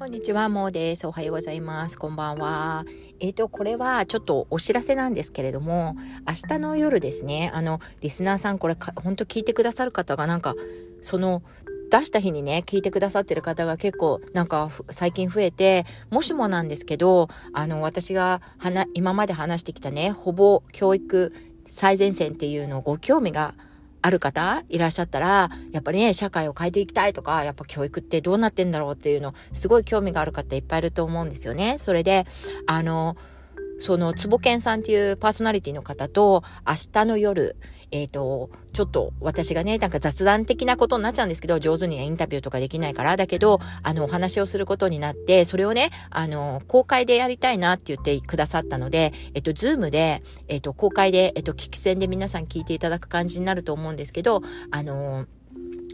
こんにちは、もうです。おはようございます。こんばんは。えっ、ー、と、これはちょっとお知らせなんですけれども、明日の夜ですね、あの、リスナーさん、これ、本当聞いてくださる方がなんか、その、出した日にね、聞いてくださってる方が結構なんか最近増えて、もしもなんですけど、あの、私が今まで話してきたね、ほぼ教育最前線っていうのをご興味がある方いらっしゃったら、やっぱりね、社会を変えていきたいとか、やっぱ教育ってどうなってんだろうっていうの、すごい興味がある方いっぱいいると思うんですよね。それで、あの、その、つぼけんさんっていうパーソナリティの方と、明日の夜、えっ、ー、と、ちょっと私がね、なんか雑談的なことになっちゃうんですけど、上手にインタビューとかできないから、だけど、あの、お話をすることになって、それをね、あの、公開でやりたいなって言ってくださったので、えっと、ズームで、えっと、公開で、えっと、聞き戦で皆さん聞いていただく感じになると思うんですけど、あの、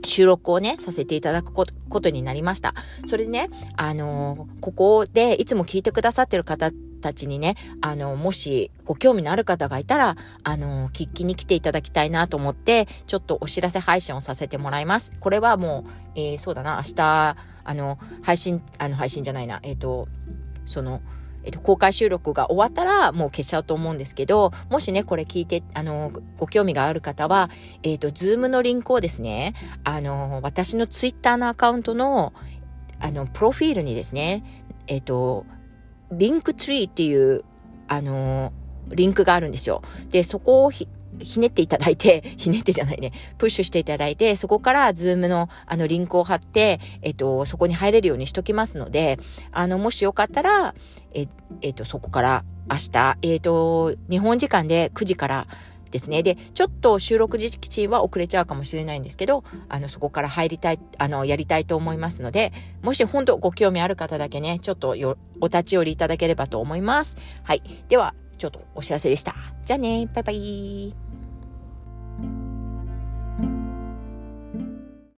収録をね、させていただくことになりました。それでね、あのここでいつも聞いてくださってる方たちにね、あの、もしご興味のある方がいたら、あの、聞きに来ていただきたいなと思って、ちょっとお知らせ配信をさせてもらいます。これはもう、えー、そうだな、明日、あの、配信、あの、配信じゃないな、えっ、ー、と、その、えっと、公開収録が終わったらもう消しちゃうと思うんですけど、もしね、これ聞いて、あの、ご興味がある方は、えっと、ズームのリンクをですね、あの、私のツイッターのアカウントの、あの、プロフィールにですね、えっと、 Linktree っていう、あのー、リンクがあるんですよ。で、そこをひ、ひねっていただいて、ひねってじゃないね、プッシュしていただいて、そこから Zoom のあのリンクを貼って、えっと、そこに入れるようにしときますので、あの、もしよかったら、え、えっと、そこから明日、えっと、日本時間で9時からですね。で、ちょっと収録時期は遅れちゃうかもしれないんですけど、あの、そこから入りたい、あの、やりたいと思いますので、もし本当ご興味ある方だけね、ちょっとよ、お立ち寄りいただければと思います。はい。では、ちょっとお知らせでした。じゃあね、バイバイ。